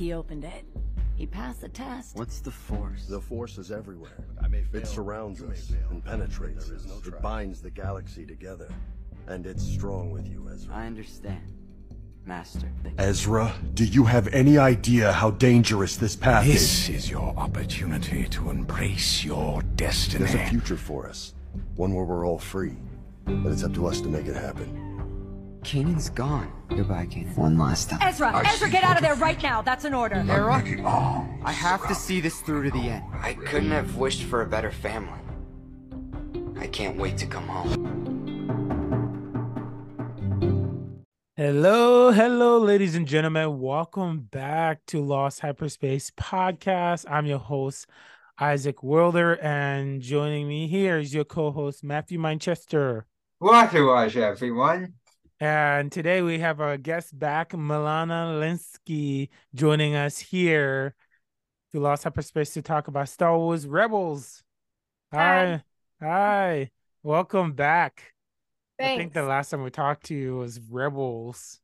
he opened it. He passed the test. What's the force? The force is everywhere. I may fail. It surrounds You us and penetrates There is us. no it binds the galaxy together. And it's strong with you, Ezra. I understand, Master. Ezra, do you have any idea how dangerous this path is? This is your opportunity to embrace your destiny. There's a future for us. One where we're all free. But it's up to us to make it happen. Kanan's gone. Goodbye, Kanan. One last time. Ezra, Ezra, get out of there right now. That's an order. Hera, I have to see this through to the end. I couldn't have wished for a better family. I can't wait to come home. Hello, hello, ladies and gentlemen. Welcome back to Lost Hyperspace Podcast. I'm your host, Isaac Wilder, and joining me here is your co-host, Matthew Manchester. What to watch, everyone? And today we have our guest back, Milana Linsky, joining us here to Lost Hyperspace to talk about Star Wars Rebels. Hi. Hi. Welcome back. Thanks. I think the last time we talked to you was Rebels.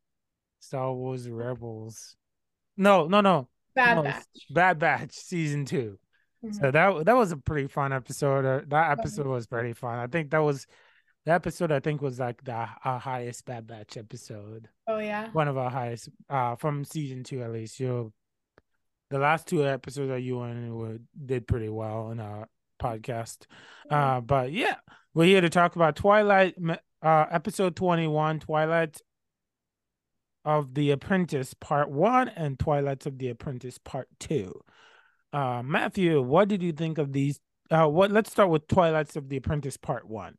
Star Wars Rebels. No, no, no. Bad no, Batch. Bad Batch season 2 Mhm. So that that was a pretty fun episode. That episode was pretty fun. I think that was the episode. I think was like the our highest Bad Batch episode. Oh yeah. One of our highest uh from season two at least. You, the last two episodes that you and were did pretty well in our podcast. Uh, but yeah, we're here to talk about Twilight, uh, episode twenty-one, Twilight of the Apprentice Part One and Twilight of the Apprentice Part Two. Uh, Matthew, what did you think of these? Uh, what? Let's start with Twilights of the Apprentice Part One.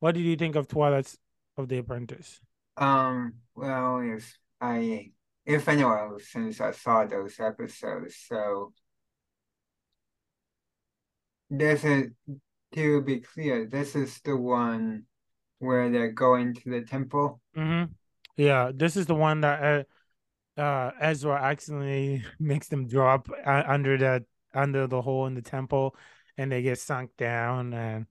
What did you think of Twilights of the Apprentice? Um, well, if I, if anyone, since I saw those episodes, so this is, to be clear, this is the one where they're going to the temple. Mm-hmm. Yeah, this is the one that uh, uh, Ezra accidentally makes them drop under the under the hole in the temple, and they get sunk down and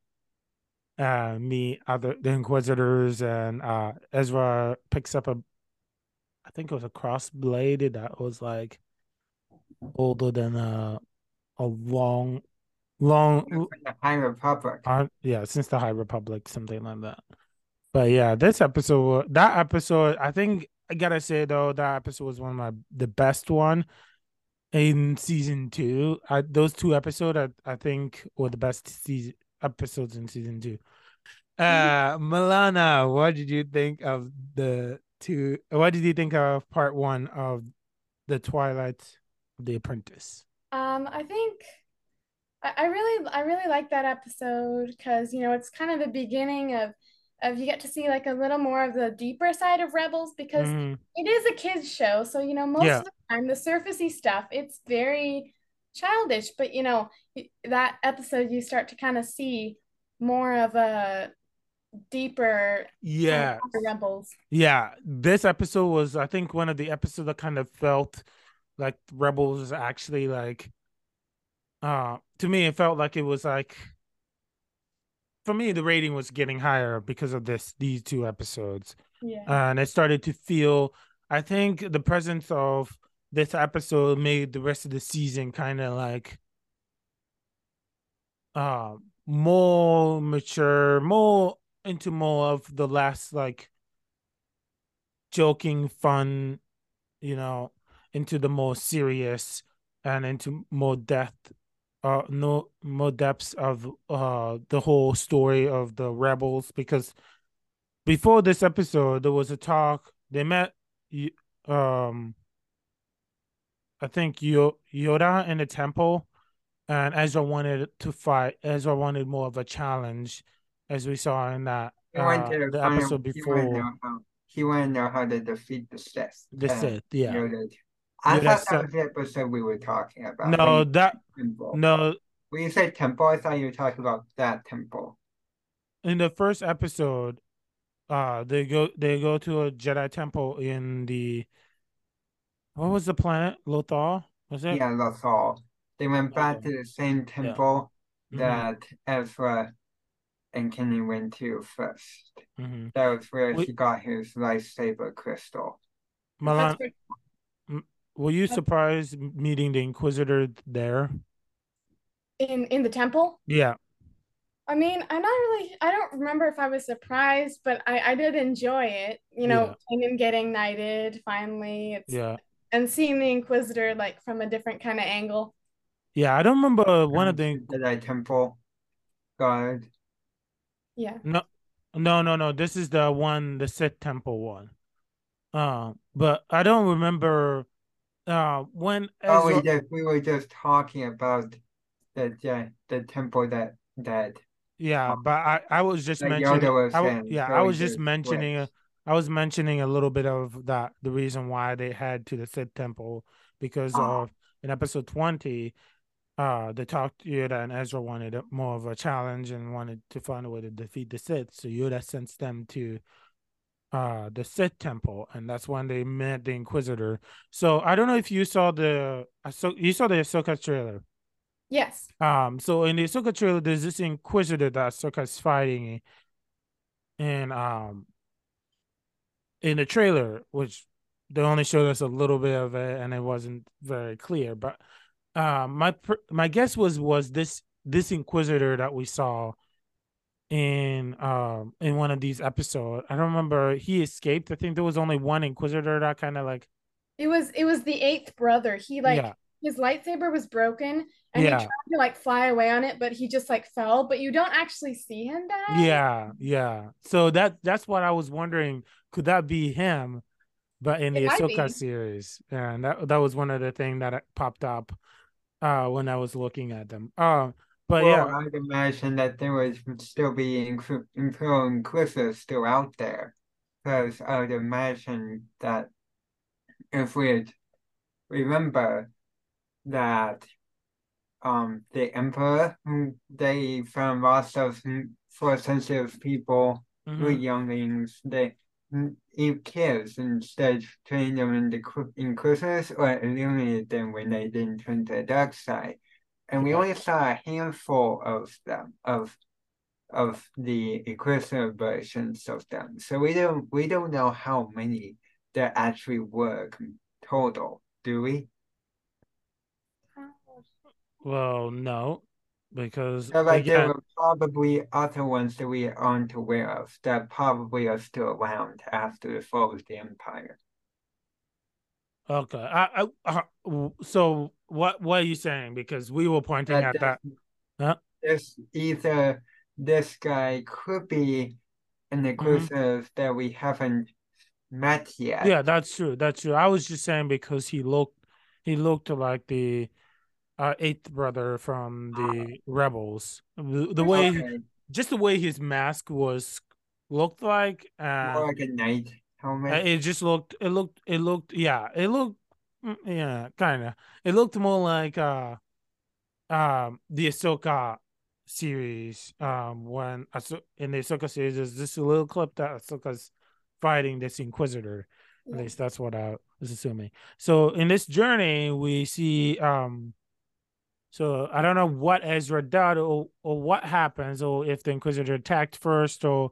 uh meet other the Inquisitors, and uh Ezra picks up a, I think it was a cross blade that was like older than a a long, long the High Republic. uh, yeah, since the High Republic, something like that. But yeah, this episode, that episode, I think I gotta say though, that episode was one of my the best one in season two. I, those two episodes, I, I think, were the best season episodes in season two. Uh, Milana, what did you think of the two? What did you think of part one of the Twilight the Apprentice? Um, I think I, I really I really like that episode because you know it's kind of the beginning of of you get to see like a little more of the deeper side of Rebels because Mhm. it is a kids show. So you know most Yeah. of the time the surfacey stuff it's very childish, but you know that episode you start to kind of see more of a deeper Yeah, Rebels. Yeah, this episode was, I think, one of the episodes that kind of felt like Rebels actually like, uh, to me, it felt like it was like, for me, the rating was getting higher because of this, these two episodes. Yeah. And it started to feel, I think the presence of this episode made the rest of the season kind of like, uh, more mature, more into more of the last like joking, fun, you know, into the more serious and into more depth, uh, no more depths of uh the whole story of the rebels. Because before this episode, there was a talk. They met, um, I think Yo- Yoda in the temple, and Ezra wanted to fight. Ezra wanted more of a challenge, as we saw in that He uh, the episode he wanted before. how, he wanted to know how to defeat the Sith. The uh, Sith, yeah. Yoda. I Yoda thought said- that was the episode we were talking about. No, that temple. no. When you say temple, I thought you were talking about that temple. In the first episode, uh, they go they go to a Jedi temple in the what was the planet Lothal? Was it? Yeah, that's all. They went back Okay. to the same temple Mhm, that Ezra and Kanan went to first. mhm. That was where We- he got his lightsaber crystal. Milan, were you surprised meeting the Inquisitor there? In in the temple? Yeah. I mean, I'm not really, I don't remember if I was surprised, but I, I did enjoy it. You know, Yeah. Kanan getting knighted finally. It's Yeah. And seeing the Inquisitor like from a different kind of angle. Yeah. I don't remember one of And the Jedi Temple guard. Yeah. no no no no. This is the one, the Sith Temple one. Uh, but I don't remember uh when Oh, we just we were just talking about the yeah, the temple that that yeah, but I I was just mentioning Yoda was I w- saying, yeah, I was just just mentioning uh, switched. I was mentioning a little bit of that the reason why they had to the Sith Temple because Ah. of in episode 20 uh they talked Yoda and Ezra wanted more of a challenge and wanted to find a way to defeat the Sith so Yoda sends them to uh the Sith Temple and that's when they met the Inquisitor so I don't know if you saw the so you saw the Ahsoka trailer Yes. um so in the Ahsoka trailer there's this Inquisitor that Ahsoka's fighting and um in the trailer, which they only showed us a little bit of it and it wasn't very clear. But um, my my guess was was this this Inquisitor that we saw in um in one of these episodes. I don't remember. He escaped. I think there was only one Inquisitor that kind of like It was it was the eighth brother. He like yeah his lightsaber was broken and he tried to like fly away on it, but he just like fell, but you don't actually see him die. yeah yeah. So that that's what I was wondering. Could that be him? But in It the might Ahsoka be. series, and that that was one of the things that popped up uh when I was looking at them. Um, but Well, yeah, I'd imagine that there would still be Inqu- Imperial Inquisitors still out there, because I would imagine that if we remember that um the Emperor, they found lots of force sensitive people who were mhm, younglings, they eat kids instead turning them into Qu- Inquisitors or eliminated them when they didn't turn to the dark side. And we only saw a handful of them, of of the Inquisitor versions of them. So we don't we don't know how many there actually were total, do we? well, no, because like there again, were probably other ones that we aren't aware of that probably are still around after the fall of the Empire. okay. I, I, uh, w- so what what are you saying? Because we were pointing that at that. this, Huh? this either this guy could be an Inquisitor that we haven't met yet. Mm-hmm. Yeah, that's true. That's true. I was just saying because he looked he looked like the uh, eighth brother from the rebels. The, the way Okay, just the way his mask was looked like uh like a knight helmet. it just looked it looked it looked yeah, it looked mm, yeah, kind of. It looked more like uh um the Ahsoka series um when Ahso- in the Ahsoka series there's this little clip that Ahsoka's fighting this Inquisitor. At least that's what I was assuming. So in this journey, we see um so I don't know what Ezra did or, or what happens, or if the Inquisitor attacked first, or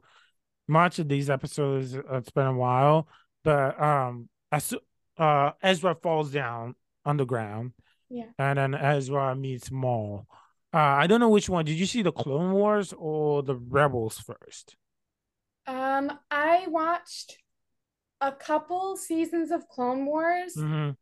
much of these episodes. It's been a while, but um, as, uh, Ezra falls down on the ground, Yeah. and then Ezra meets Maul. Uh, I don't know which one. Did you see the Clone Wars or the Rebels first? Um, I watched a couple seasons of Clone Wars Mm-hmm.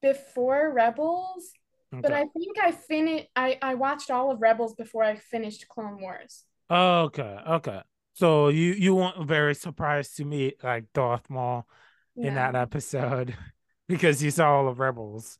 before Rebels, but I think I finished I I watched all of Rebels before I finished Clone Wars. Okay. Okay. So you you weren't very surprised to meet like Darth Maul in that episode because you saw all of Rebels.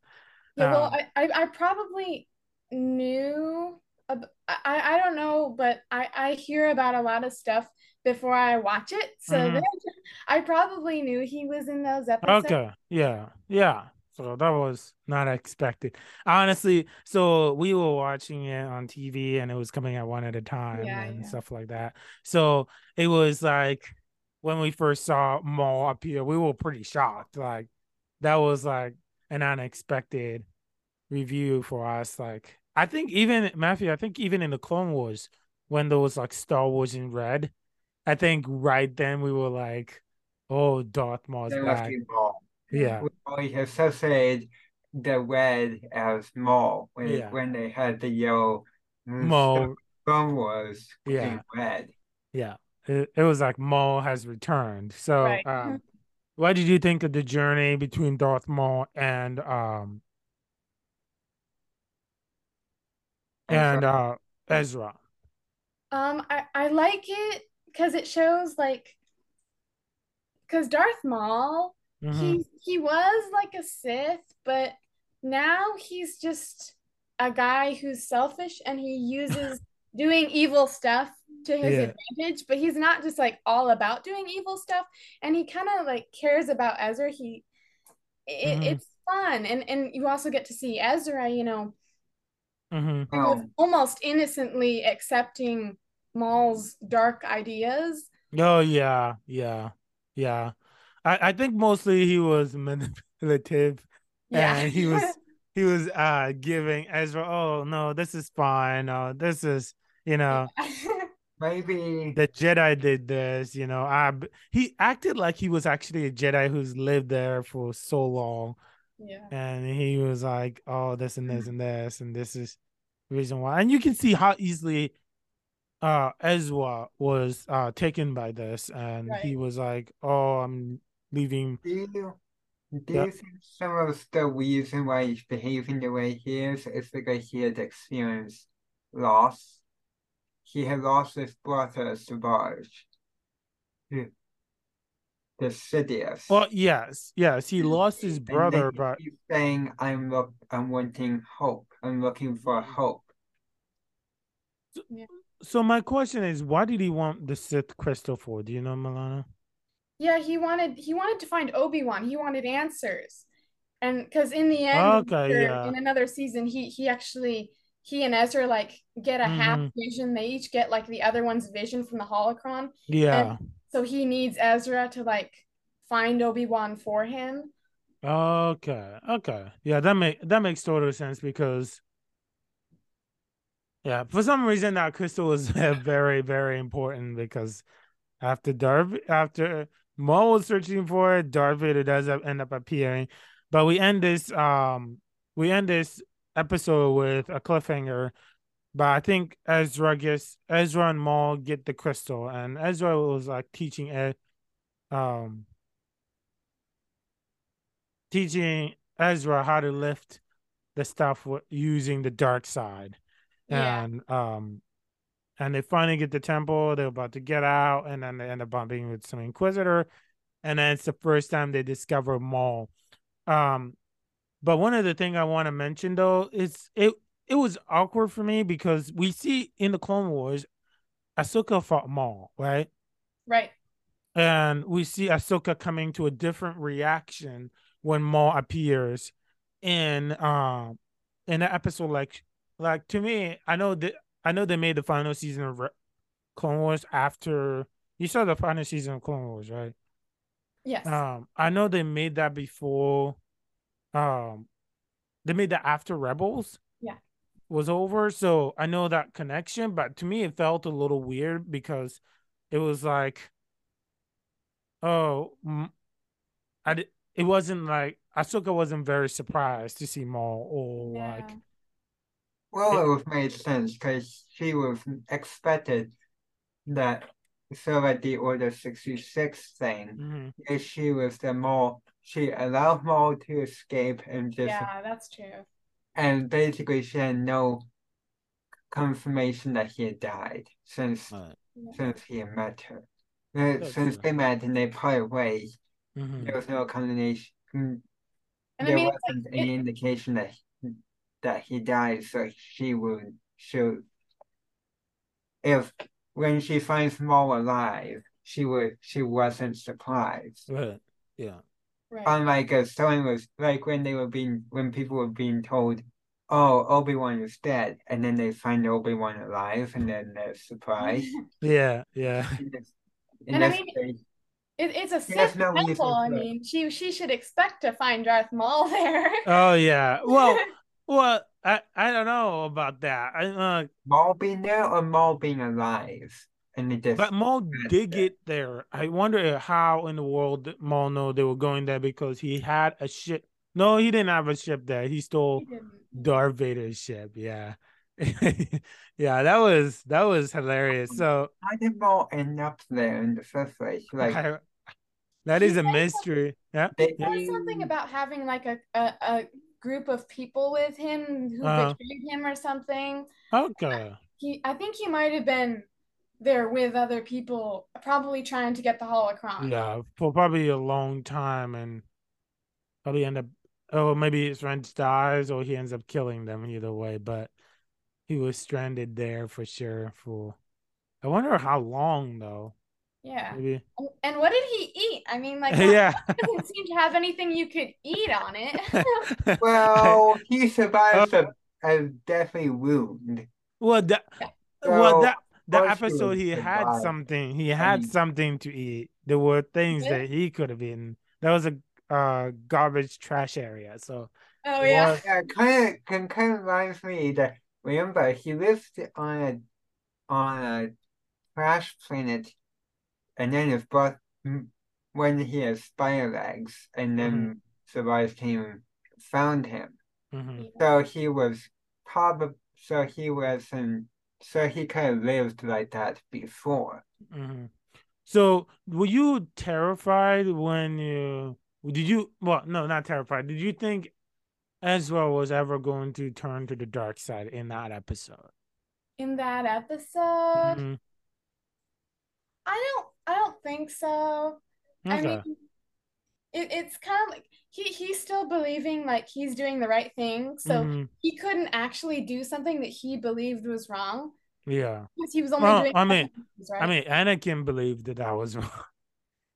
Yeah, well, Um, I, I I probably knew ab- I I don't know, but I I hear about a lot of stuff before I watch it, so Mhm. then I probably knew he was in those episodes. Okay. Yeah. Yeah. So that was not expected. Honestly, so we were watching it on TV and it was coming out one at a time Yeah, and yeah. stuff like that. So it was like when we first saw Maul appear, we were pretty shocked. Like that was like an unexpected review for us. Like I think even Matthew, I think even in the Clone Wars, when there was like Star Wars in red, I think right then we were like, "Oh, Darth Maul's They must back." Be Maul. Yeah, We only associated the red as Maul when Yeah. when they had the yellow Maul. Bone was Yeah. red. Yeah, it, it was like Maul has returned. So, Right. um, what did you think of the journey between Darth Maul and um and uh Ezra? Um, I, I like it because it shows like because Darth Maul, Mhm. he he was like a Sith, but now he's just a guy who's selfish and he uses doing evil stuff to his Yeah. advantage, but he's not just like all about doing evil stuff and he kind of like cares about Ezra. He it, Mhm. it's fun and and you also get to see Ezra, you know, Mhm. was Um, almost innocently accepting Maul's dark ideas. Oh yeah, yeah, yeah. I I think mostly he was manipulative, Yeah. and he was he was uh giving Ezra, oh no, this is fine. Oh, this is you know maybe the Jedi did this. You know, I he acted like he was actually a Jedi who's lived there for so long. yeah. and he was like, "Oh, this and this and this and this is the reason why." And you can see how easily uh Ezra was uh taken by this, and he was like, "Oh, I'm leaving." do you do Yeah. you think some of the reason why he's behaving the way he is is because he had experienced loss? He had lost his brother Savage. The the Sidious. Well, yes, yes, he lost his brother, then but he's saying I'm look I'm wanting hope. I'm looking for mm. hope. so my question is, why did he want the Sith crystal for? Do you know, Milana? Yeah, he wanted he wanted to find Obi-Wan. He wanted answers. And because in the end, Okay, or yeah. in another season, he he actually he and Ezra like get a half Mhm. vision. They each get like the other one's vision from the holocron. Yeah. So he needs Ezra to like find Obi-Wan for him. Okay. Okay. Yeah, that make that makes total sense because yeah, for some reason that crystal is very, very important because after Darth after Maul was searching for it, Darth Vader does end up appearing. But we end this um we end this episode with a cliffhanger. But I think Ezra gets Ezra and Maul get the crystal, and Ezra was like teaching Ed, um, teaching Ezra how to lift the stuff using the dark side, Yeah. and um, and they finally get the temple. They're about to get out, and then they end up bumping with some Inquisitor, and then it's the first time they discover Maul. Um, but one of the thing I want to mention though is it it was awkward for me because we see in the Clone Wars, Ahsoka fought Maul, right? Right. And we see Ahsoka coming to a different reaction when Maul appears in um in an episode like like to me, I know that I know they made the final season of Re- Clone Wars after you saw the final season of Clone Wars, right? Yes. Um, I know they made that before. Um, they made that after Rebels. Yeah. Was over, so I know that connection. But to me, it felt a little weird because it was like, oh, I di- it wasn't like Ahsoka wasn't very surprised to see Maul or like Yeah. Well, It- it would make sense because she was expected that so at the Order 66 thing, if she was the Maul, she allowed Maul to escape and just Yeah, that's true. and basically she had no confirmation that he had died since Right. Since he had met her. That's since true. they met and they parted ways, mhm. there was no combination. And I there mean, wasn't like, any it, indication that that he died, so she would shoot. If when she finds Maul alive, she would she wasn't surprised. Right. Yeah. right. Unlike if someone was like when they were being when people were being told, "Oh, Obi Wan is dead," and then they find Obi Wan alive, and then they're surprised. Yeah. Yeah. In this, in And I mean, case, It, it's a She has Sith no temple. I mean, she she should expect to find Darth Maul there. Oh yeah. Well, well, I I don't know about that. I uh, Maul being there or Maul being alive, and it just But Maul did get there. I wonder how in the world did Maul know they were going there because he had a shit No, he didn't have a ship there. He stole He. Darth Vader's ship. Yeah. yeah, that was that was hilarious. So How did Maul end up there in the first place? Like I- that is a said mystery. Yeah. they There was something about having like a, a, a group of people with him who Uh-huh. betrayed him or something. Okay. He, I think he might have been there with other people, probably trying to get the holocron. Yeah, for probably a long time and probably end up oh maybe his friend dies or he ends up killing them either way, but he was stranded there for sure for I wonder how long though. Yeah. Maybe And- And what did he eat? I mean, like, yeah. that doesn't seem to have anything you could eat on it. well, he survived Oh. a, a deathly wound. well that well that the course he episode he had survive. something he had mean- something to eat. There were things Yeah. that he could have eaten. That was a uh garbage trash area. So Oh yeah. Yeah, kind of can kind of reminds me that remember he lived on a on a trash planet, and then his brother, when he has spider legs, and then survivors team found him. mhm. So he was probably so he was in so he kind of lived like that before. hmm So, were you terrified when you did you? Well, no, not terrified. Did you think Ezra was ever going to turn to the dark side in that episode? In that episode, Mhm. I don't I don't think so. I mean, it, it's kind of like he he's still believing like he's doing the right thing, so Mhm. he couldn't actually do something that he believed was wrong Yeah. because he was only Well, doing I mean, things right. I mean, Anakin believed that that was wrong.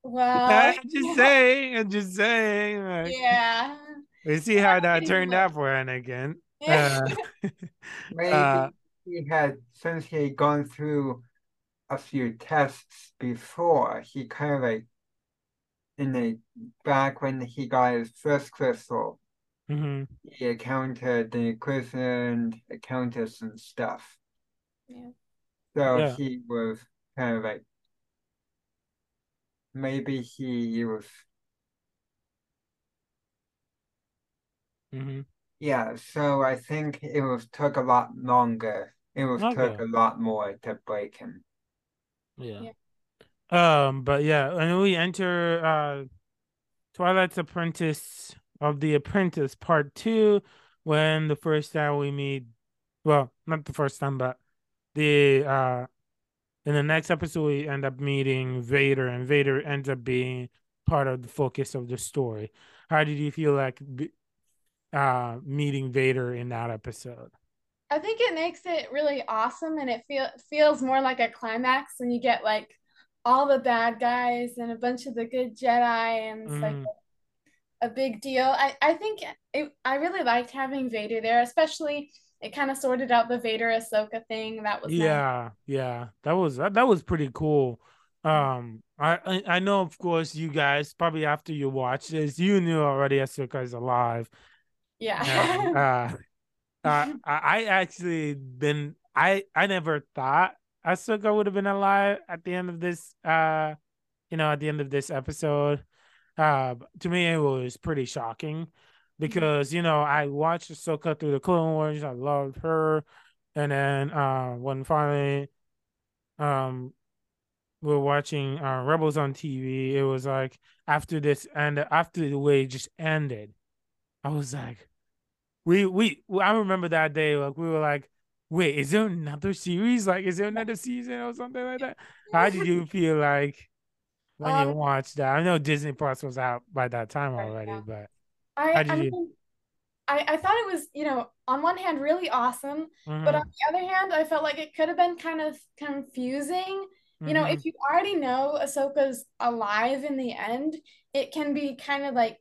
well, I'm just saying. I'm just saying. like, yeah, We see how that turned out for Anakin. yeah. Uh, Maybe Uh, he had since he had gone through a few tests before, he kind of like in the back when he got his first crystal, mhm. he encountered the imprisoned countess and stuff. Yeah. So Yeah. he was kind of like maybe he was Mhm. yeah, so I think it was took a lot longer. It was took a lot more to break him. Yeah. Um, but yeah, and we enter uh Twilight's Apprentice of the Apprentice Part Two, when the first time we meet well, not the first time, but the uh in the next episode we end up meeting Vader and Vader ends up being part of the focus of the story. How did you feel like uh meeting Vader in that episode? I think it makes it really awesome, and it feel feels more like a climax when you get like all the bad guys and a bunch of the good Jedi, and it's like Mhm. a big deal. I I think it, I really liked having Vader there, especially it kind of sorted out the Vader Ahsoka thing. That was nice. Yeah, yeah, that was that, that was pretty cool. Um, I, I know, of course, you guys probably after you watch this, you knew already Ahsoka is alive. yeah. And, uh, uh, I actually been I I never thought Ahsoka would have been alive at the end of this. Uh, you know, at the end of this episode. Uh, to me, it was pretty shocking because you know I watched Ahsoka through the Clone Wars. I loved her, and then uh, when finally, um, we're watching uh, Rebels on TV, it was like after this and after the way it just ended, I was like, we we I remember that day like we were like, wait, is there another series? Like, is there another season or something like that? How did you feel like when you Um, watched that? I know Disney Plus was out by that time already, yeah. but I I you- mean, I I thought it was you know on one hand really awesome, but mhm, on the other hand, I felt like it could have been kind of confusing. You know, mhm. if you already know Ahsoka's alive in the end, it can be kind of like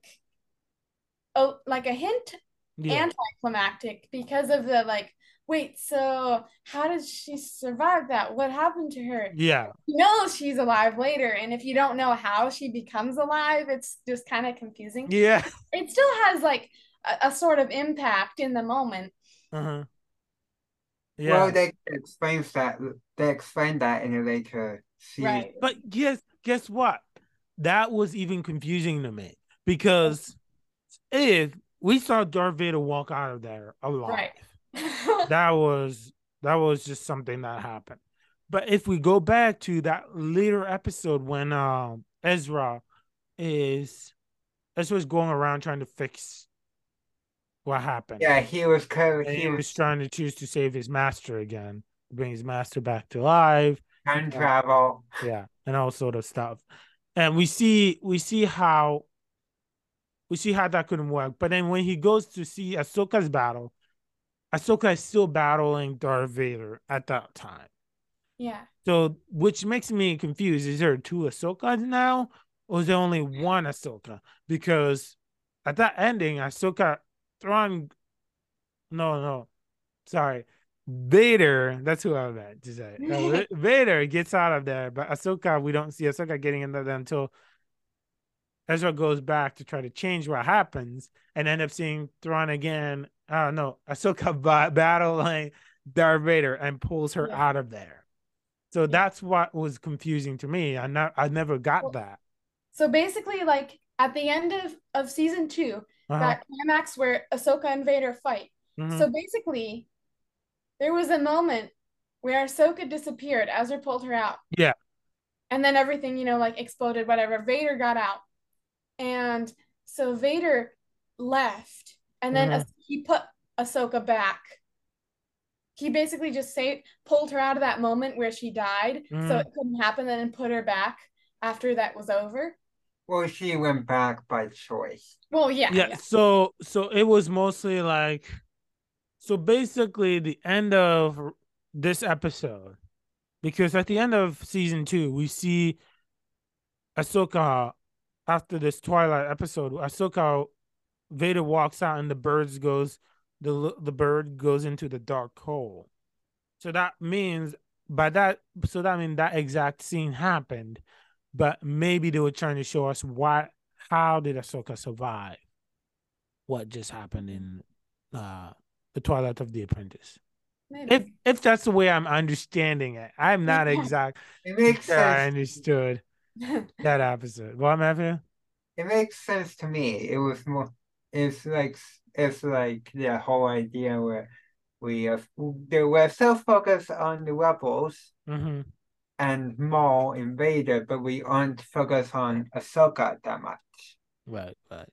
oh like a hint yeah, anticlimactic because of the like wait so how did she survive that what happened to her yeah, you know she's alive later and if you don't know how she becomes alive it's just kind of confusing yeah. it still has like a, a sort of impact in the moment Uh-huh. yeah Well, Yeah. they explains that they explain that in a later season. right But guess guess what? That was even confusing to me because if we saw Darth Vader walk out of there alive. Right. that was that was just something that happened. But if we go back to that later episode when um Ezra is Ezra's going around trying to fix what happened. Yeah, he was kind of, he he was was trying to choose to save his master again, bring his master back to life. time travel. yeah and all sort of stuff and we see we see how we see how that couldn't work but then when he goes to see ahsoka's battle ahsoka is still battling darth vader at that time yeah. so which makes me confused is there two ahsokas now or is there only one ahsoka because at that ending ahsoka Thrawn no no sorry Vader, that's who I meant to say. Vader gets out of there, but Ahsoka, we don't see Ahsoka getting into there until Ezra goes back to try to change what happens and end up seeing Thrawn again. Oh no, Ahsoka ba- battling Darth Vader and pulls her Yeah. out of there. So that's what was confusing to me. I not I never got Well, that. So basically, like at the end of, of season 2 Uh-huh. that climax where Ahsoka and Vader fight. Mhm. So basically, there was a moment where Ahsoka disappeared. Ezra pulled her out. Yeah. And then everything, you know, like exploded, whatever. Vader got out. And so Vader left. And then Mhm. Ah- he put Ahsoka back. He basically just saved, pulled her out of that moment where she died. So Mhm. it couldn't happen, then put her back after that was over. Well, she went back by choice. Well, yeah. yeah, yeah. so so it was mostly like so basically the end of this episode because at the end of season two we see Ahsoka after this Twilight episode Ahsoka Vader walks out and the birds goes the the bird goes into the dark hole so that means by that so that means that exact scene happened but maybe they were trying to show us why how did Ahsoka survive what just happened in uh the Twilight of the Apprentice. Maybe. If if that's the way I'm understanding it, I'm not Yeah. exact. It makes sure I understood that opposite. What Matthew? It makes sense to me. It was more. It's like it's like the whole idea where we have they were so focused on the rebels Mm-hmm. and Maul and Vader, but we aren't focused on Ahsoka that much. Right, right.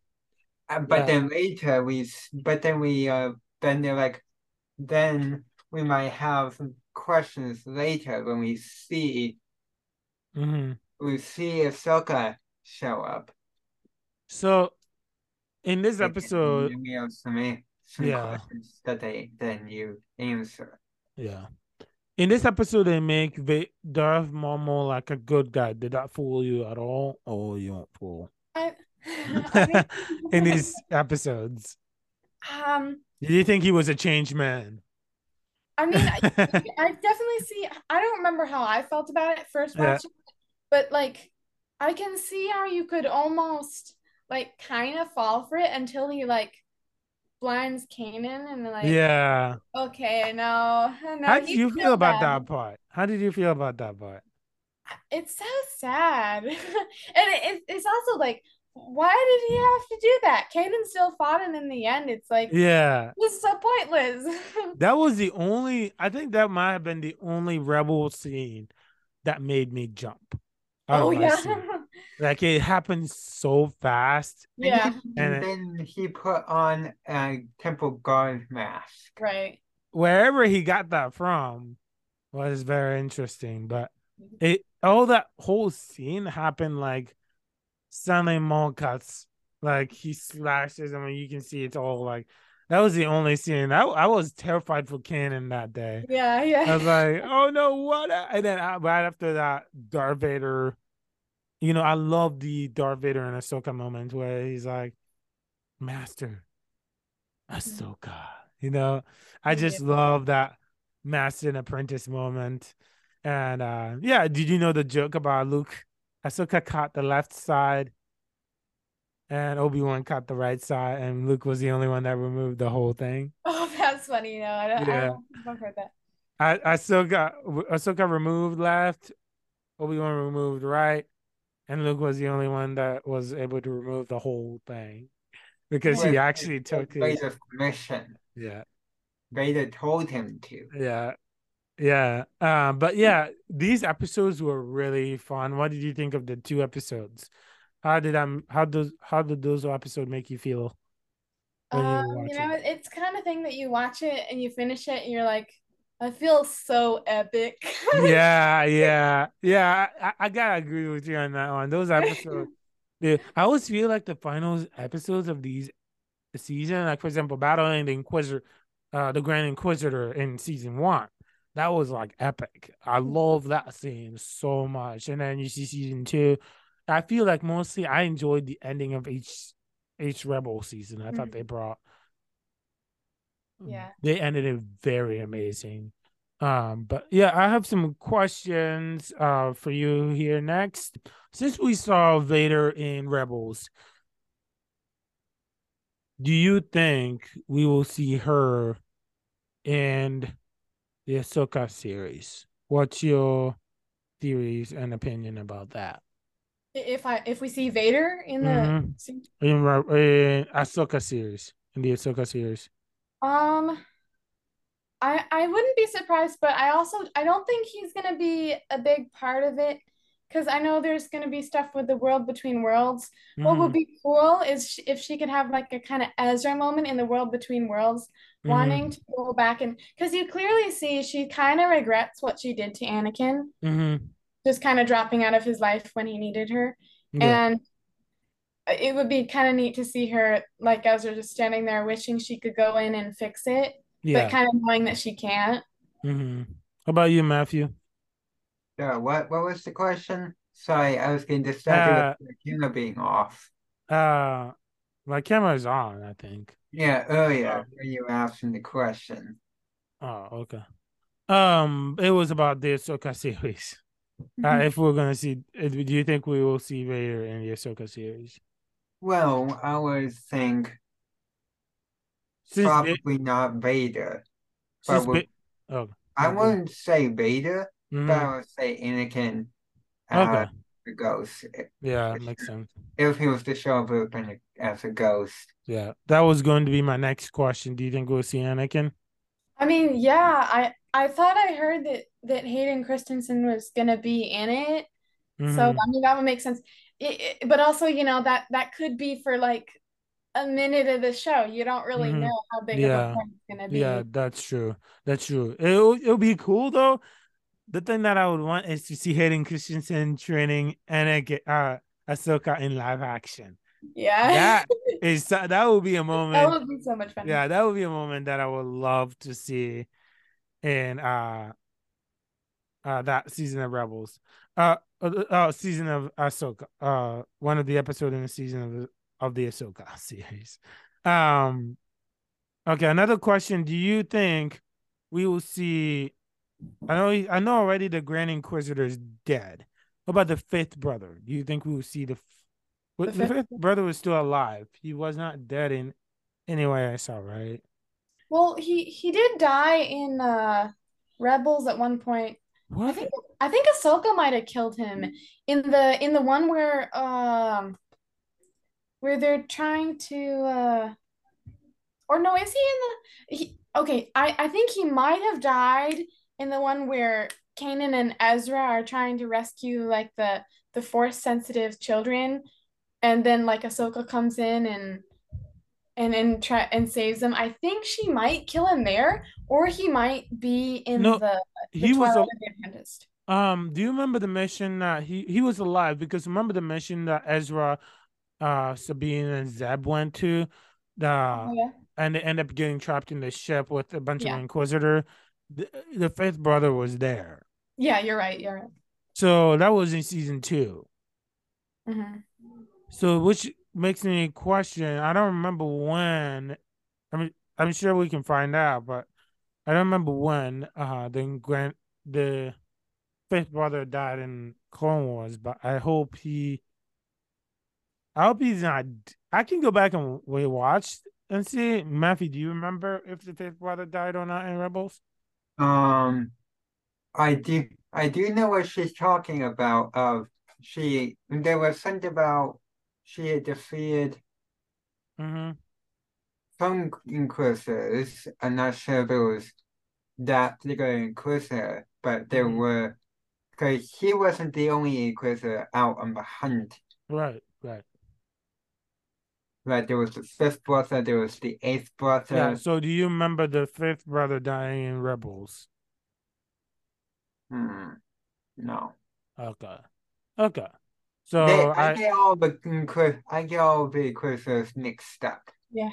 Uh, but Yeah. then later we, but then we, uh, then they're like, then we might have questions later when we see Mm-hmm. We see Ahsoka show up. So in this Like, episode, and we have some, some Yeah. questions that they then you answer. yeah. In this episode, they make Va- Darth Maul more like a good guy. Did that fool you at all, or you won't fool? I, I mean, in these episodes, um, did you think he was a changed man? I mean, I, I definitely see. I don't remember how I felt about it first Yeah. watching, it, but like, I can see how you could almost like kind of fall for it until he like blinds Kanan and like, yeah. okay, no, no. How did you feel about bad. that part? How did you feel about that part? It's so sad, and it, it, it's also like, why did he have to do that? Kanan still fought him in the end. It's like Yeah, is so pointless. that was the only. I think that might have been the only rebel scene that made me jump. Out oh, oh yeah, like it happened so fast. yeah, And, And- then he put on a temple guard mask. right. Wherever he got that from was very interesting, but mm-hmm. it all that whole scene happened like suddenly Maul cuts, like he slashes. I mean, you can see it's all like that was the only scene. I I was terrified for Kanan that day. Yeah, yeah. I was like, oh no, what? And then right after that, Darth Vader, you know, I love the Darth Vader and Ahsoka moment where he's like, Master, Ahsoka. You know, I just love that master and apprentice moment. And uh yeah, did you know the joke about Luke? Ahsoka caught the left side and Obi-Wan caught the right side, and Luke was the only one that removed the whole thing. Oh, that's funny. No, I don't, I Yeah. don't think I've heard that. I Ahsoka Ahsoka removed left, Obi Wan removed right, and Luke was the only one that was able to remove the whole thing. because he actually with took his Vader's permission. yeah Vader told him to. yeah yeah um but yeah these episodes were really fun what did you think of the two episodes how did um how does how did those episode make you feel you Um, you watching? know, it's kind of thing that you watch it and you finish it and you're like, I feel so epic. yeah, yeah, yeah. I, I gotta agree with you on that one. Those episodes, yeah, I always feel like the final episodes of these season, like for example, battling the Inquisitor, uh, the Grand Inquisitor in season one, that was like epic. I love that scene so much. And then you see season two, I feel like mostly I enjoyed the ending of each each Rebel season. I thought Mhm. they brought Yeah. they ended it very amazing. Um, but yeah, I have some questions uh for you here next. Since we saw Vader in Rebels, do you think we will see her in the Ahsoka series? What's your theories and opinion about that? If I if we see Vader in the Mhm. In, Re- in Ahsoka series, in the Ahsoka series. um I I wouldn't be surprised, but I also I don't think he's gonna be a big part of it because I know there's gonna be stuff with the world between worlds. What would Mhm, be cool is sh- if she could have like a kind of Ezra moment in the world between worlds, mhm, wanting to go back and because you clearly see she kind of regrets what she did to Anakin, mhm. Just kind of dropping out of his life when he needed her. Yeah. And it would be kind of neat to see her like Ezra just standing there wishing she could go in and fix it, Yeah. but kind of knowing that she can't. hmm How about you, Matthew? So what what was the question? Sorry, I was getting distracted Uh, with the camera being off. Uh, my camera is on, I think. Yeah, earlier when you were asking the question. Oh, okay. Um, it was about this Ahsoka series. Uh, if we're gonna see, uh, do you think we will see Vader in the Ahsoka series? Well, I would think Since Va- probably not Vader. but we- Va- oh, I okay. wouldn't say Vader, but Mhm. I would say Anakin as Okay. the ghost. Yeah, for makes sense. If he was to show up as a ghost. Yeah, that was going to be my next question. Do you think we'll see Anakin? I mean, yeah, I I thought I heard that that Hayden Christensen was gonna be in it, so Mhm. I mean that would make sense. It, it- but also, you know, that that could be for like a minute of the show. You don't really Mhm. know how big of Yeah. a part it's gonna be. Yeah, that's true. That's true. It'll it'll be cool though. The thing that I would want is to see Hayden Christensen training Anakin, uh, Ahsoka in live action. Yeah. That is that would be a moment. That would be so much fun. Yeah, that would be a moment that I would love to see in uh uh that season of Rebels. Uh uh, uh season of Ahsoka. Uh one of the episodes in the season of the of the Ahsoka series. Um okay, another question. Do you think we will see I know I know already the Grand Inquisitor is dead. What about the fifth brother? Do you think we will see the f- The the, fifth- fifth brother was still alive. He was not dead in any way I saw, right? Well, he he did die in uh Rebels at one point. What? I think I think Ahsoka might have killed him in the in the one where um where they're trying to uh or no, is he in the he, okay, I I think he might have died in the one where Kanan and Ezra are trying to rescue like the the force sensitive children and then like Ahsoka comes in and and and try and saves him. I think she might kill him there or he might be in No, the the He was a, of the Apprentice. um do you remember the mission that he he was alive because remember the mission that Ezra uh Sabine and Zeb went to the Oh, yeah. and they end up getting trapped in the ship with a bunch Yeah. of Inquisitor. The, the fifth brother was there. Yeah, you're right. You're right. So that was in season two. Mhm. So which makes me question, I don't remember when I mean I'm sure we can find out, but I don't remember when uh the grand the fifth brother died in Clone Wars, but I hope he I hope he's not I can go back and rewatch and see. Matthew, do you remember if the fifth brother died or not in Rebels? Um, I do I do know what she's talking about. Of she there was something about she had defeated Mm-hmm. some Inquisitors. I'm not sure if it was that particular Inquisitor, but there Mhm. were because he wasn't the only Inquisitor out on the hunt. Right, right. Right, there was the fifth brother, there was the eighth brother. Yeah. So do you remember the fifth brother dying in Rebels? Hmm. No. Okay. Okay. So They, I, I, get all the Inquis- I get all the Inquisitors mixed up. Yeah.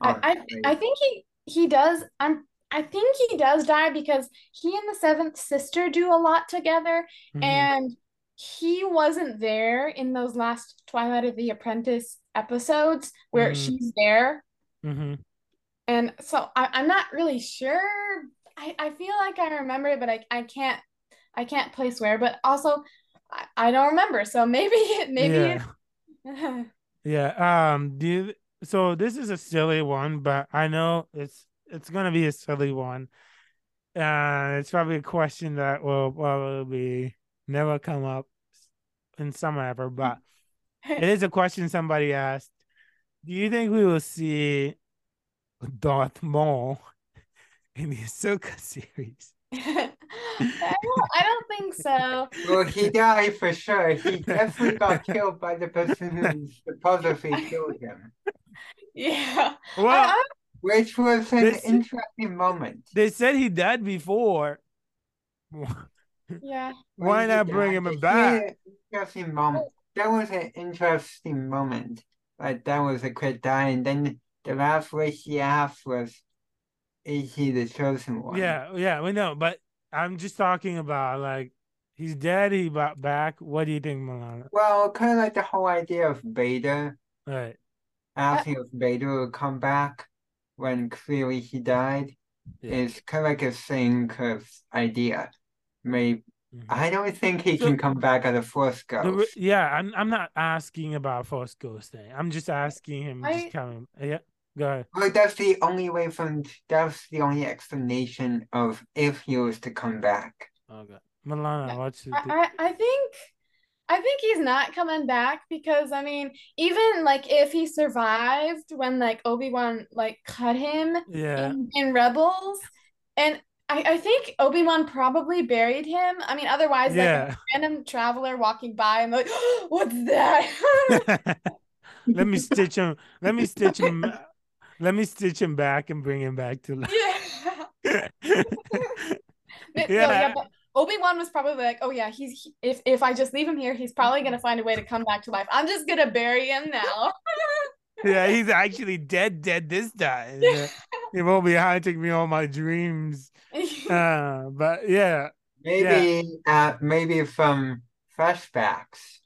I, I. I think he he does I'm I think he does die because he and the seventh sister do a lot together Mhm. and he wasn't there in those last Twilight of the Apprentice episodes where Mhm. she's there Mhm. and so I, I'm not really sure I, I feel like I remember it but I, I can't I can't place where but also I, I don't remember so maybe maybe yeah. Yeah. Um. Do you, so this is a silly one, but I know it's it's gonna be a silly one. Uh, it's probably a question that will probably never come up in summer ever, but it is a question somebody asked. Do you think we will see Darth Maul in the Ahsoka series? I don't think so Well, he died for sure. He definitely got killed by the person who supposedly killed him, yeah Well, I, I, which was an This- interesting moment. they said he died before. yeah Why not bring him back? Interesting moment. That was an interesting moment. Like that was a quick die, and then the last wish he asked was, "Is he the chosen one?" Yeah, yeah, we know, but I'm just talking about like he's dead, he brought back. What do you think, Milana? Well, kind of like the whole idea of Vader Right. asking if Vader would come back when clearly he died Yeah. is kind of like a same kind of idea. Maybe Mhm. I don't think he So- can come back as a Force The ghost. yeah, I'm I'm not asking about Force Ghost thing. I'm just asking him I- just coming. Yeah, go ahead. Well, that's the only way from that's the only explanation of if he was to come back. Okay. Milana, what's I, I I think I think he's not coming back because I mean even like if he survived when like Obi-Wan like cut him yeah. in, in Rebels and I, I think Obi-Wan probably buried him. I mean otherwise like Yeah. a random traveler walking by and like what's that? let me stitch him. Let me stitch him. Let me stitch him back and bring him back to yeah. life. No, Yeah. yeah, but Obi-Wan was probably like, "Oh yeah, he's he- if if I just leave him here, he's probably gonna find a way to come back to life. I'm just gonna bury him now." yeah, he's actually dead, dead this time. he won't be haunting me all my dreams. Uh, but yeah, Maybe uh maybe from flashbacks.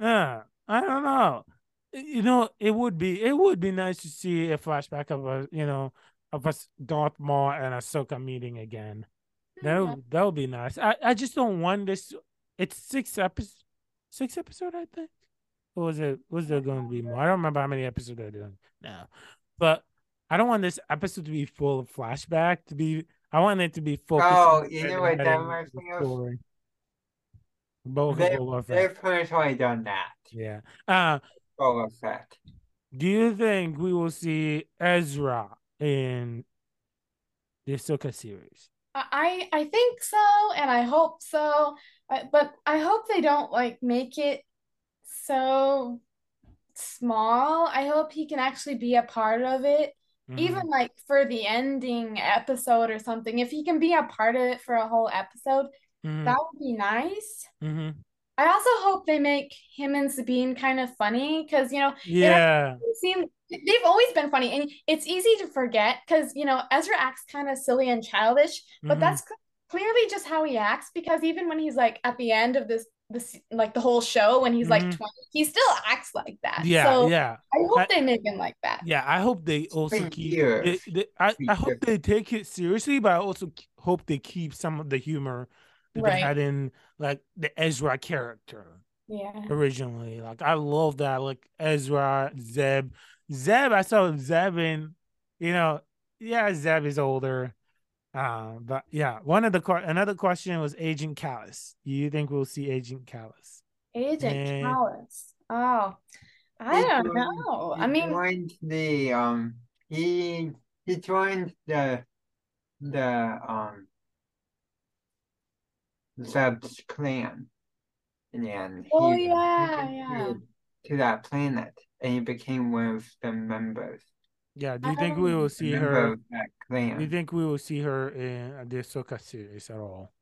uh, I don't know. You know, it would be it would be nice to see a flashback of a you know of us Darth Maul and Ahsoka meeting again. That would, that would be nice. I, I just don't want this. It's six episodes, six episode I think. Or was it? Was there going to be more? I don't remember how many episodes they're doing now, but I don't want this episode to be full of flashback. To be, I want it to be focused. Oh, on you know what that Wedding, reminds me of? story. Both They, of Boba Fett. they've pretty much done that. Yeah. Uh, Boba Fett. do you think we will see Ezra in the Ahsoka series? I I think so, and I hope so. But I hope they don't like make it so small. I hope he can actually be a part of it, Mhm. even like for the ending episode or something. If he can be a part of it for a whole episode, Mhm. that would be nice. Mhm. I also hope they make him and Sabine kind of funny because you know Yeah. seem they've always been funny, and it's easy to forget because you know Ezra acts kind of silly and childish, but Mhm. that's clearly just how he acts because even when he's like at the end of this this like the whole show when he's like Mhm. 20 he still acts like that Yeah. so Yeah. i hope I- they make him like that Yeah, I hope they also been keep. They, they, I, I hope they take it seriously, but I also hope they keep some of the humor that they had in like the Ezra character yeah originally. Like I love that, like Ezra, Zeb, Zeb. I saw Zeb in, you know, yeah, Zeb is older, uh, but yeah. One of the que- another question was Agent Kallus. Do you think we'll see Agent Kallus? agent. Kallus oh I He don't joined- know. he I mean, joined the um he he joined the the um Zeb's clan. And Oh, he yeah, went yeah. To, to that planet and he became one of the members. Yeah. Do you think we will Um, see her? Do you think we will see her in the Ahsoka series at all?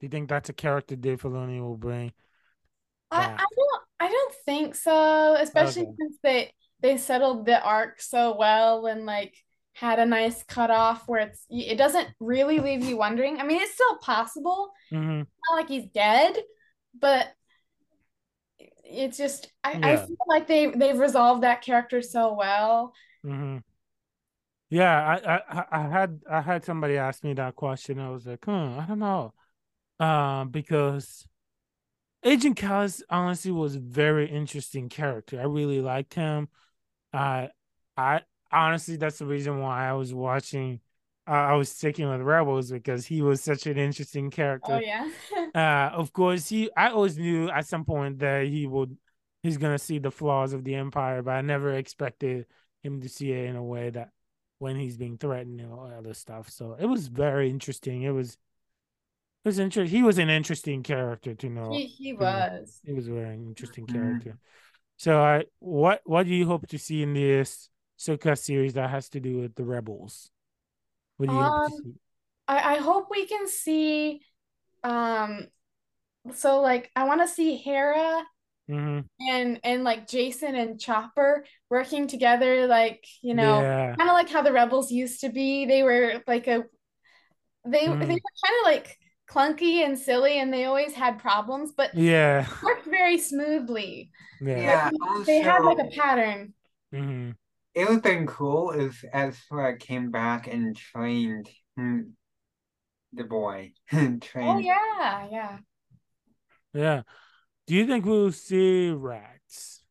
Do you think that's a character Dave Filoni will bring? I. I don't I don't think so, especially Okay. since they they settled the arc so well and like had a nice cutoff where it's it doesn't really leave you wondering. I mean, it's still possible. hmm It's not like he's dead, but it's just I, I feel like they they've resolved that character so well. hmm Yeah, I, I, I had I had somebody ask me that question. I was like, hmm, I don't know, um, because Agent Kaz honestly was a very interesting character. I really liked him. I, I honestly, that's the reason why I was watching. Uh, I was sticking with Rebels because he was such an interesting character. Oh yeah. Uh, of course, he. I always knew at some point that he would. He's gonna see the flaws of the Empire, but I never expected him to see it in a way that when he's being threatened and all other stuff. So it was very interesting. It was. It was interesting. He was an interesting character to know. He he Yeah. was. He was a very interesting Mhm. character. So, I what what do you hope to see in this Ahsoka series that has to do with the rebels? What do you hope to Um, see? I, I hope we can see um so like I want to see Hera hmm and and like Jacen and Chopper working together like you know yeah, kind of like how the rebels used to be they were like a they Mm. they were kind of like clunky and silly and they always had problems but yeah, worked very smoothly yeah. Yeah, they had like a also- pattern hmm It would have been cool if Ezra came back and trained hmm, the boy. trained. oh yeah yeah Yeah. Do you think we'll see Rex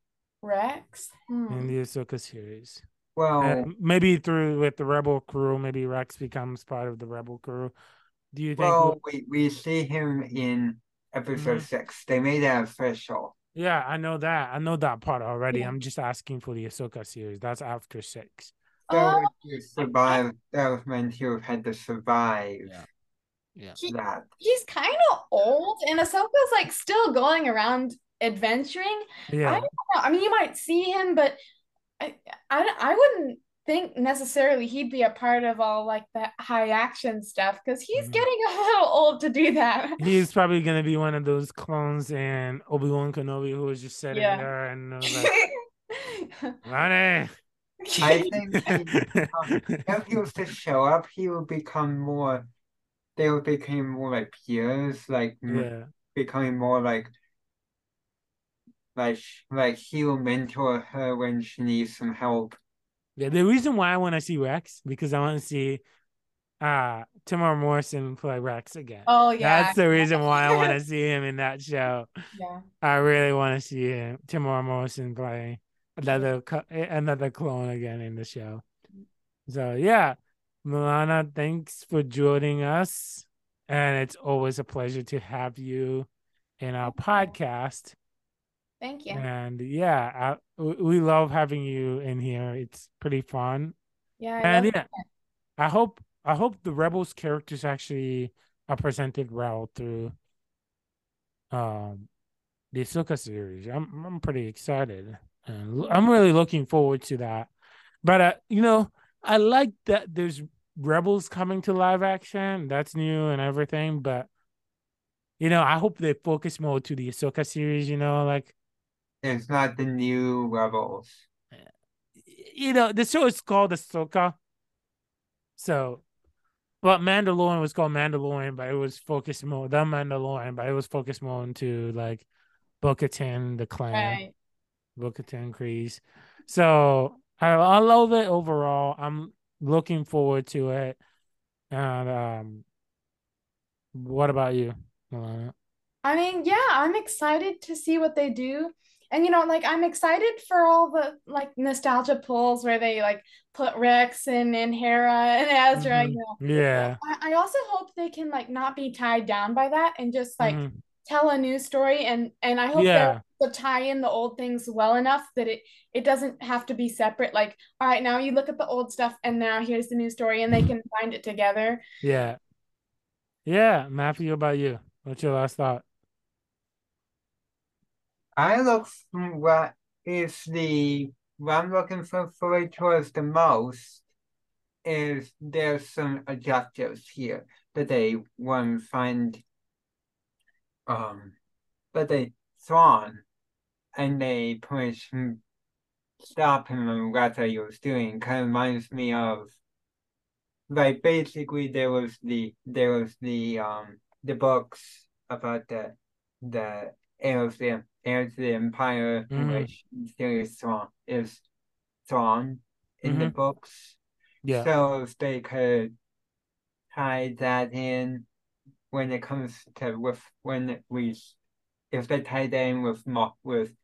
Rex Hmm. in the Ahsoka series? Well, Uh, maybe through with the Rebel crew, maybe Rex becomes part of the Rebel crew. Do you think? well, we'll- we, we see him in episode Mhm. six. They made that official. Yeah, I know that. I know that part already. Yeah. I'm just asking for the Ahsoka series. That's after six. That Oh, was to survive. That was meant to have had to survive Yeah. Yeah. he- that. he's kind of old, and Ahsoka's like still going around adventuring. Yeah. I don't know. I mean, you might see him, but I, I, I wouldn't think necessarily he'd be a part of all like the high action stuff because he's Mhm. getting a little old to do that. He's probably gonna be one of those clones in Obi Wan Kenobi who was just sitting Yeah. there and was like, Ronnie. I think he, if he was to show up, he would become more. They would become more like peers, like yeah. becoming more like. Like, like he will mentor her when she needs some help. Yeah. The reason why I want to see Rex because I want to see uh Temuera Morrison play Rex again. oh yeah, That's the reason why I want to see him in that show. yeah. I really want to see him, Temuera Morrison play another another clone again in the show. So yeah, Milana, thanks for joining us, and it's always a pleasure to have you in our podcast. Thank you. And yeah, I, we we love having you in here. It's pretty fun, Yeah, I and yeah, I hope I hope the Rebels characters actually are presented well through um the Ahsoka series. I'm I'm pretty excited, and I'm really looking forward to that. But uh, you know, I like that there's Rebels coming to live action. That's new and everything. But you know, I hope they focus more to the Ahsoka series. You know, like It's not the new Rebels. you know, the show is called Ahsoka. So, but Mandalorian was called Mandalorian, but it was focused more the Mandalorian, but it was focused more into like Bo-Katan, the clan, Right. Bo-Katan Kryze. So I I love it overall. I'm looking forward to it. And um, what about you, Milana? I mean, yeah, I'm excited to see what they do. And you know, like I'm excited for all the like nostalgia pulls where they like put Rex and, and Hera and Ezra, Mhm. you know. Yeah. I, I also hope they can like not be tied down by that and just like Mhm. tell a new story and and I hope Yeah. they'll tie in the old things well enough that it it doesn't have to be separate. Like, all right, now you look at the old stuff and now here's the new story and they can find it together. Yeah. Yeah. Matthew, about you? What's your last thought? I look for what is the what I'm looking for forward towards the most is there's some objectives here that they to find um that they Thrawn and they push stop him on what he was doing. Kind of reminds me of like basically there was the there was the um the books about the the heirs of the the empire in Mhm. which Sirius Thrawn is Thrawn in the Mhm. books. Yeah. So if they could tie that in when it comes to with when we if they tie that in with mo with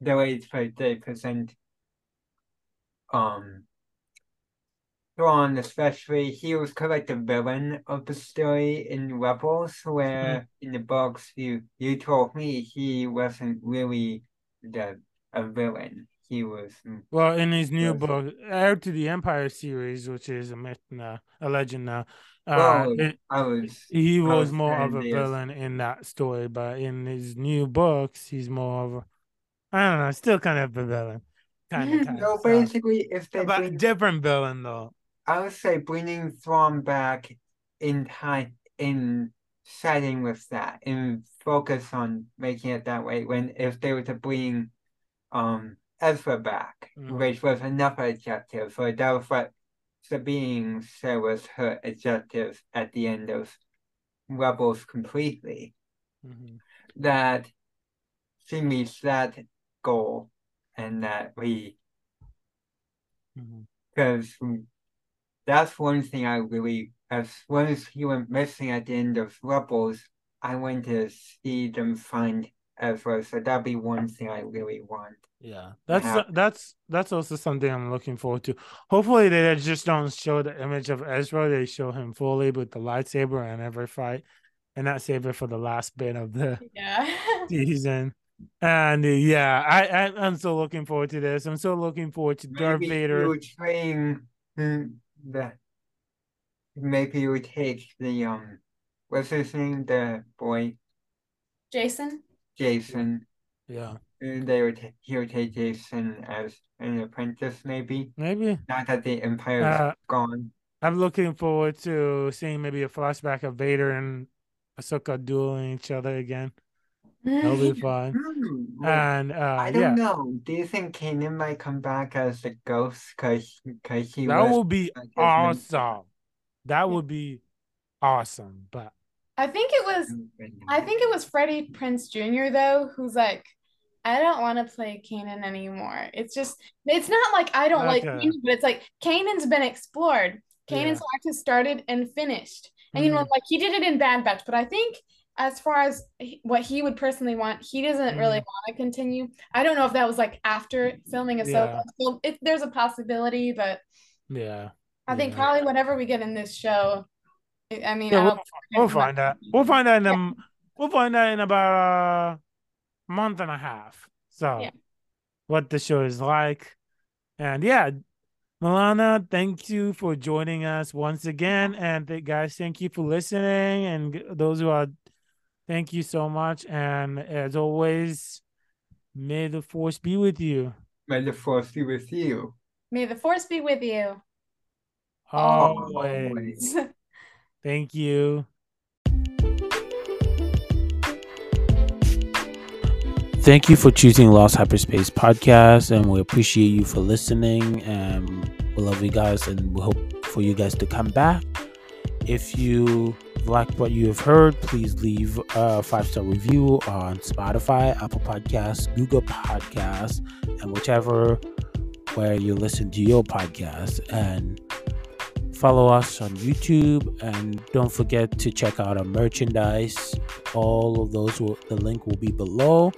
the way they present um Thrawn especially he was kind of like the villain of the story in Rebels where in the books you you told me he wasn't really the a villain he was Well, in his new Yes. book, Heir to the Empire series, which is a myth now, a legend now, uh, well it- I was he I was was more of a this. villain in that story, but in his new books, he's more of a, I don't know, still kind of a villain, kind of, kind so of. basically if they but bring different villain though. I would say bringing Thrawn back in time in siding with that and focus on making it that way when if they were to bring um Ezra back, Mhm. which was another objective, so that was what Sabine said was her objective at the end of Rebels completely. Mhm. That she meets that goal and that we Mhm. because that's one thing I really, as one as he went missing at the end of Rebels, I want to see them find Ezra. So that'd be one thing I really want. Yeah, that's Yeah. that's that's also something I'm looking forward to. Hopefully, they just don't show the image of Ezra; they show him fully with the lightsaber and every fight, and not save it for the last bit of the Yeah. season. And uh, yeah, I, I I'm so looking forward to this. I'm so looking forward to Darth Maybe Vader. you would train the. Maybe you would take the um, what's his name? The boy Jacen? Jacen. Yeah, And they would ta- he would take Jacen as an apprentice, maybe. maybe. Not that the Empire's Uh, gone. I'm looking forward to seeing maybe a flashback of Vader and Ahsoka dueling each other again. That'll be fun. Hmm. And uh, I don't yeah, know. Do you think Kanan might come back as a ghost? Cause, cause he that was would be like, awesome. That would be awesome. But I think it was I think it was Freddie Prinze Jr. though, who's like, I don't want to play Kanan anymore. It's just it's not like I don't like Okay. Kanan, but it's like Kanan's been explored. Kanan's arc has started and finished. And you know, Mhm. like he did it in Bad Batch, but I think as far as what he would personally want, he doesn't really mm. want to continue. I don't know if that was like after filming a Yeah. So it, there's a possibility, but yeah, I think Yeah. probably whatever we get in this show. I mean, Yeah, I we'll, we'll find out. We'll find out in a, we'll find out in about a month and a half. So what the show is like, and yeah, Milana, thank you for joining us once again, and th- guys, thank you for listening, and those who are, thank you so much, and as always, may the force be with you May the force be with you. May the force be with you. always. Thank you. Thank you for choosing Lost Hyperspace Podcast, and we appreciate you for listening. And we love you guys, and we hope for you guys to come back. If you like what you have heard, please leave a five star review on Spotify, Apple Podcasts, Google Podcasts, and whichever where you listen to your podcast. And follow us on YouTube, and don't forget to check out our merchandise. All of those will the link will be below.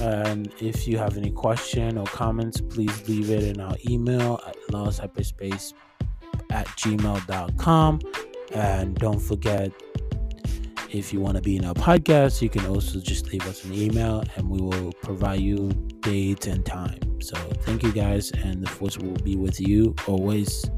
And if you have any question or comments, please leave it in our email at losthyperspace at gmail.com. And don't forget, if you want to be in our podcast, you can also just leave us an email and we will provide you dates and time. So thank you guys, and the force will be with you always.